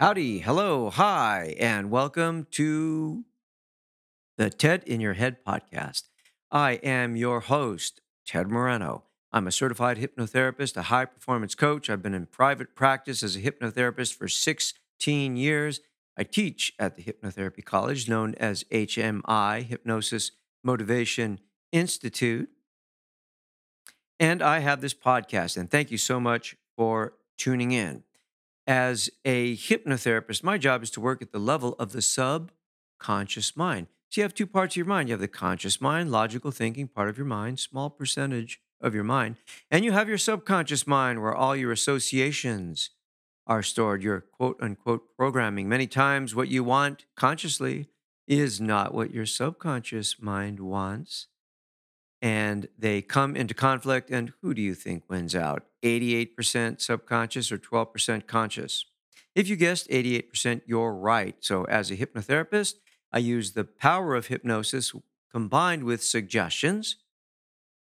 Howdy, hello, hi, and welcome to the TED in Your Head podcast. I am your host, Ted Moreno. I'm a certified hypnotherapist, a high performance coach. I've been in private practice as a hypnotherapist for 16 years. I teach at the Hypnotherapy College, known as HMI, Hypnosis Motivation Institute. And I have this podcast, and thank you so much for tuning in. As a hypnotherapist, my job is to work at the level of the subconscious mind. So you have two parts of your mind. You have the conscious mind, logical thinking part of your mind, small percentage of your mind. And you have your subconscious mind where all your associations are stored, your quote unquote programming. Many times, what you want consciously is not what your subconscious mind wants and they come into conflict. And who do you think wins out? 88% subconscious or 12% conscious? If you guessed 88%, you're right. So, as a hypnotherapist, I use the power of hypnosis combined with suggestions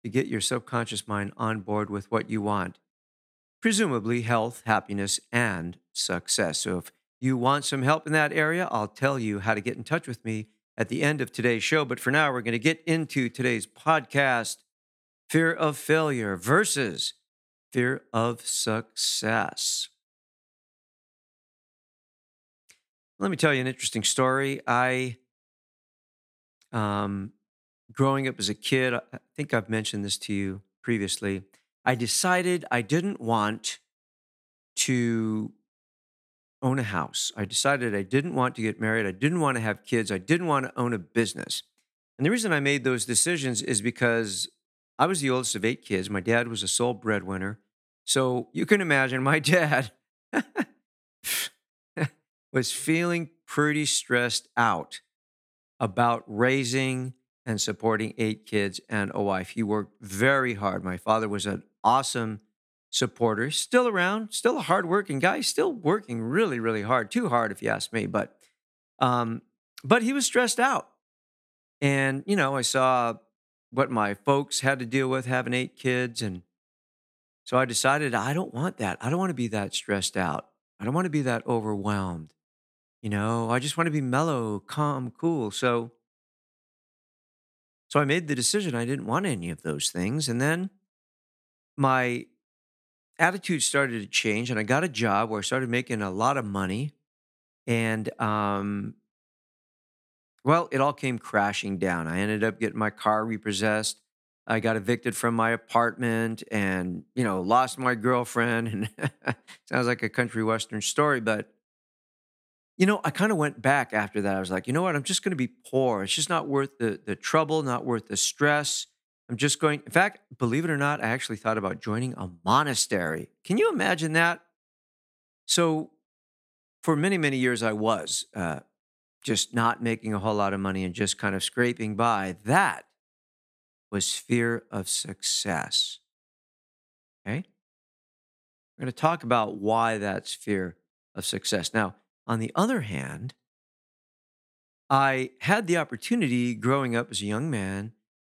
to get your subconscious mind on board with what you want, presumably health, happiness, and success. So, if you want some help in that area, I'll tell you how to get in touch with me at the end of today's show. But for now, we're going to get into today's podcast fear of failure versus fear of success. Let me tell you an interesting story. I, um, growing up as a kid, I think I've mentioned this to you previously. I decided I didn't want to own a house. I decided I didn't want to get married. I didn't want to have kids. I didn't want to own a business. And the reason I made those decisions is because I was the oldest of eight kids. My dad was a sole breadwinner. So you can imagine my dad was feeling pretty stressed out about raising and supporting eight kids and a wife. He worked very hard. My father was an awesome supporter, still around, still a hardworking guy, still working really, really hard, too hard if you ask me. But, um, but he was stressed out, and you know, I saw what my folks had to deal with having eight kids, and so I decided I don't want that. I don't want to be that stressed out. I don't want to be that overwhelmed. You know, I just want to be mellow, calm, cool. So, so I made the decision I didn't want any of those things, and then my attitude started to change and I got a job where I started making a lot of money. And um, well, it all came crashing down. I ended up getting my car repossessed. I got evicted from my apartment and, you know, lost my girlfriend. And sounds like a country western story, but you know, I kind of went back after that. I was like, you know what? I'm just going to be poor. It's just not worth the the trouble, not worth the stress. I'm just going, in fact, believe it or not, I actually thought about joining a monastery. Can you imagine that? So, for many, many years, I was uh, just not making a whole lot of money and just kind of scraping by. That was fear of success. Okay? We're going to talk about why that's fear of success. Now, on the other hand, I had the opportunity growing up as a young man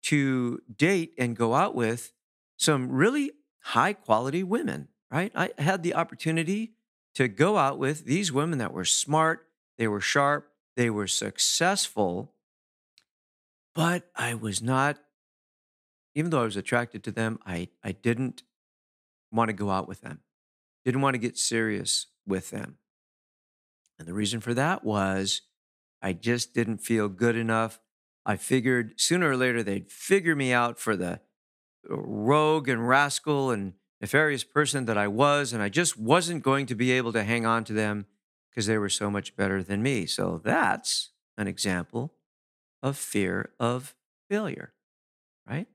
to date and go out with some really high quality women, right? I had the opportunity to go out with these women that were smart, they were sharp, they were successful, but I was not, even though I was attracted to them, I, I didn't want to go out with them, didn't want to get serious with them. And the reason for that was I just didn't feel good enough I figured sooner or later they'd figure me out for the uh, rogue and rascal and nefarious person that I was, and I just wasn't going to be able to hang on to them because they were so much better than me. So that's an example of fear of failure, right?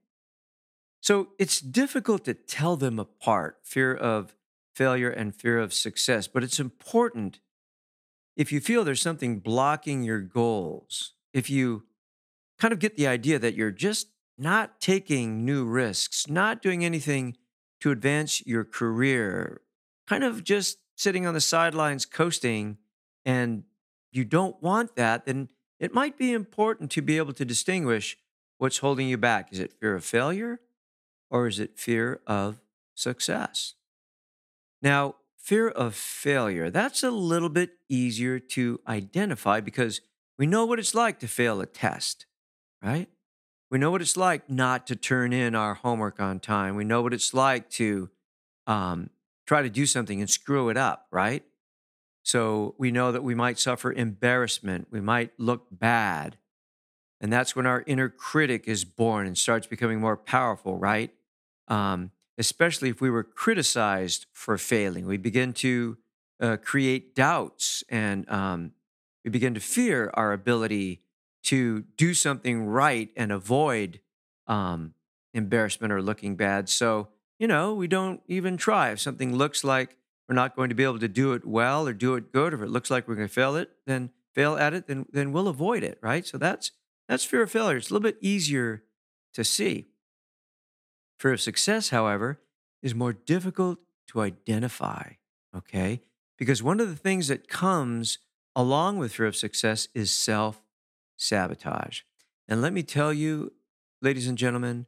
So it's difficult to tell them apart fear of failure and fear of success. But it's important if you feel there's something blocking your goals, if you kind of get the idea that you're just not taking new risks, not doing anything to advance your career, kind of just sitting on the sidelines coasting, and you don't want that, then it might be important to be able to distinguish what's holding you back. Is it fear of failure or is it fear of success? Now, fear of failure, that's a little bit easier to identify because we know what it's like to fail a test, right? We know what it's like not to turn in our homework on time. We know what it's like to um, try to do something and screw it up, right? So we know that we might suffer embarrassment. We might look bad. And that's when our inner critic is born and starts becoming more powerful, right? Um, especially if we were criticized for failing. We begin to uh, create doubts and um, we begin to fear our ability to do something right and avoid um, embarrassment or looking bad. So, you know, we don't even try. If something looks like we're not going to be able to do it well or do it good, if it looks like we're going to fail it, then fail at it, then then we'll avoid it, right? So that's that's fear of failure. It's a little bit easier to see. Fear of success, however, is more difficult to identify, okay? Because one of the things that comes along with fear of success is self sabotage. And let me tell you, ladies and gentlemen,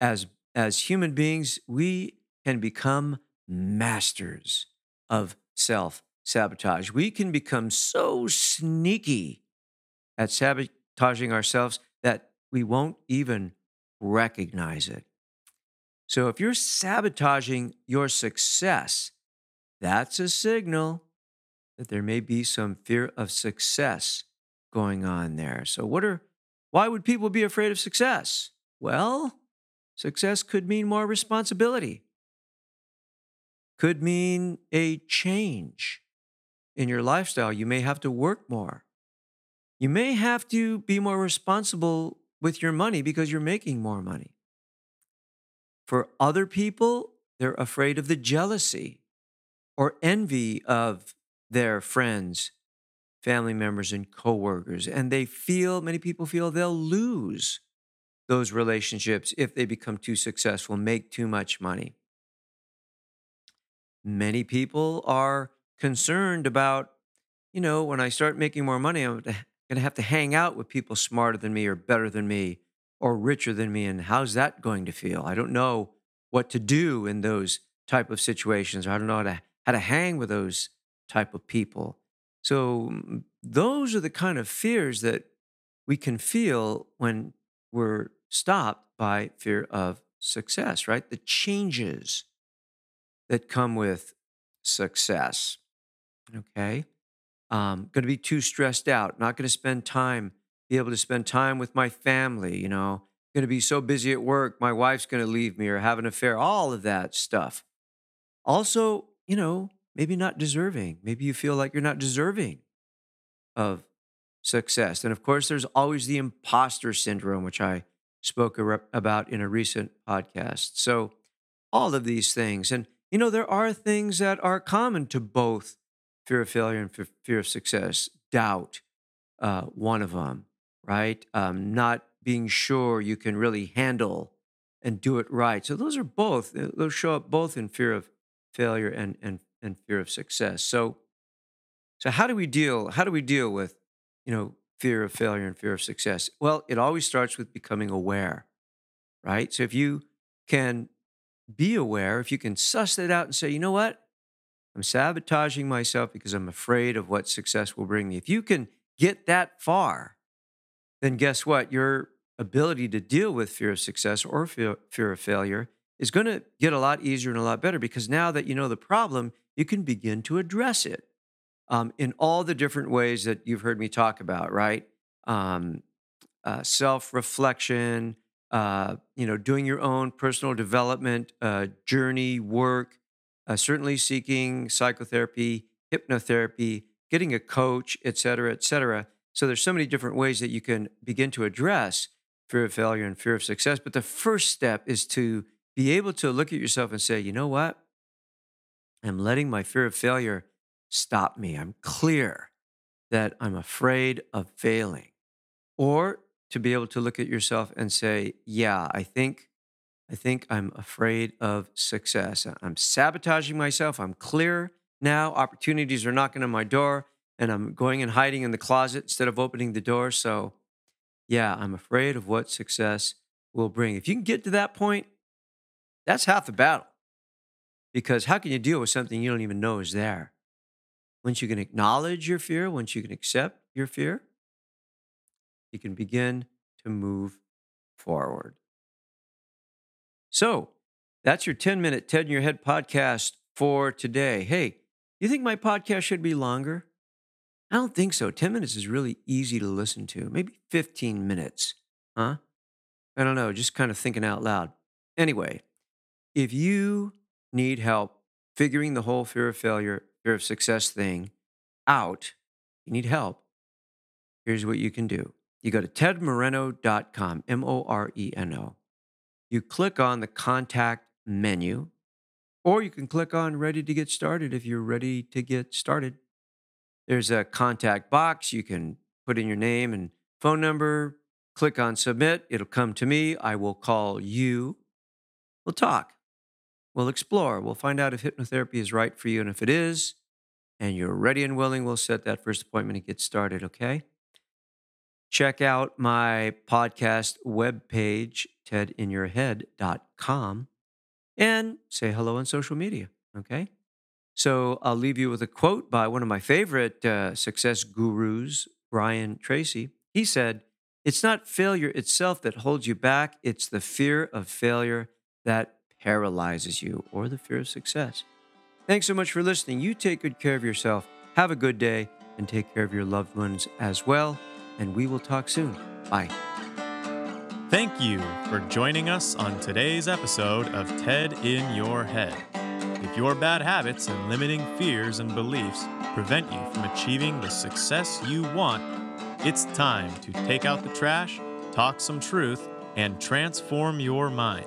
as, as human beings, we can become masters of self sabotage. We can become so sneaky at sabotaging ourselves that we won't even recognize it. So if you're sabotaging your success, that's a signal that there may be some fear of success going on there. So what are why would people be afraid of success? Well, success could mean more responsibility. Could mean a change in your lifestyle. You may have to work more. You may have to be more responsible with your money because you're making more money. For other people, they're afraid of the jealousy or envy of their friends, family members, and coworkers. And they feel, many people feel they'll lose those relationships if they become too successful, make too much money. Many people are concerned about, you know, when I start making more money, I'm going to have to hang out with people smarter than me or better than me or richer than me and how's that going to feel i don't know what to do in those type of situations i don't know how to, how to hang with those type of people so those are the kind of fears that we can feel when we're stopped by fear of success right? The changes that come with success okay? Um, going to be too stressed out not going to spend time be able to spend time with my family, you know, going to be so busy at work, my wife's going to leave me or have an affair, all of that stuff. Also, you know, maybe not deserving. Maybe you feel like you're not deserving of success. And of course, there's always the imposter syndrome, which I spoke about in a recent podcast. So, all of these things. And, you know, there are things that are common to both fear of failure and fear of success. Doubt, uh, one of them right? Um, not being sure you can really handle and do it right. So those are both, uh, those show up both in fear of failure and, and, and fear of success. So, so how do we deal, how do we deal with, you know, fear of failure and fear of success? Well, it always starts with becoming aware, right? So if you can be aware, if you can suss it out and say, you know what? I'm sabotaging myself because I'm afraid of what success will bring me. If you can get that far, then guess what? Your ability to deal with fear of success or fear, fear of failure is going to get a lot easier and a lot better because now that you know the problem, you can begin to address it um, in all the different ways that you've heard me talk about, right? Um, uh, Self reflection, uh, you know, doing your own personal development uh, journey, work, uh, certainly seeking psychotherapy, hypnotherapy, getting a coach, et cetera, et cetera. So there's so many different ways that you can begin to address fear of failure and fear of success. But the first step is to be able to look at yourself and say, you know what? I'm letting my fear of failure stop me. I'm clear that I'm afraid of failing. Or to be able to look at yourself and say, yeah, I think I think I'm afraid of success. I'm sabotaging myself. I'm clear now. Opportunities are knocking on my door and I'm going and hiding in the closet instead of opening the door. So, yeah, I'm afraid of what success will bring. If you can get to that point, that's half the battle. Because how can you deal with something you don't even know is there? Once you can acknowledge your fear, once you can accept your fear, you can begin to move forward. So that's your 10 minute TED in Your Head podcast for today. Hey, you think my podcast should be longer? I don't think so. 10 minutes is really easy to listen to. Maybe 15 minutes. Huh? I don't know, just kind of thinking out loud. Anyway, if you need help figuring the whole fear of failure, fear of success thing out, you need help, here's what you can do. You go to tedmoreno.com, M O R E N O. You click on the contact menu, or you can click on ready to get started if you're ready to get started. There's a contact box. You can put in your name and phone number, click on submit. It'll come to me. I will call you. We'll talk. We'll explore. We'll find out if hypnotherapy is right for you. And if it is, and you're ready and willing, we'll set that first appointment and get started, okay? Check out my podcast webpage, tedinyourhead.com, and say hello on social media, okay? So I'll leave you with a quote by one of my favorite uh, success gurus, Brian Tracy. He said, It's not failure itself that holds you back, it's the fear of failure that paralyzes you or the fear of success. Thanks so much for listening. You take good care of yourself. Have a good day and take care of your loved ones as well. And we will talk soon. Bye. Thank you for joining us on today's episode of TED in Your Head. If your bad habits and limiting fears and beliefs prevent you from achieving the success you want, it's time to take out the trash, talk some truth, and transform your mind.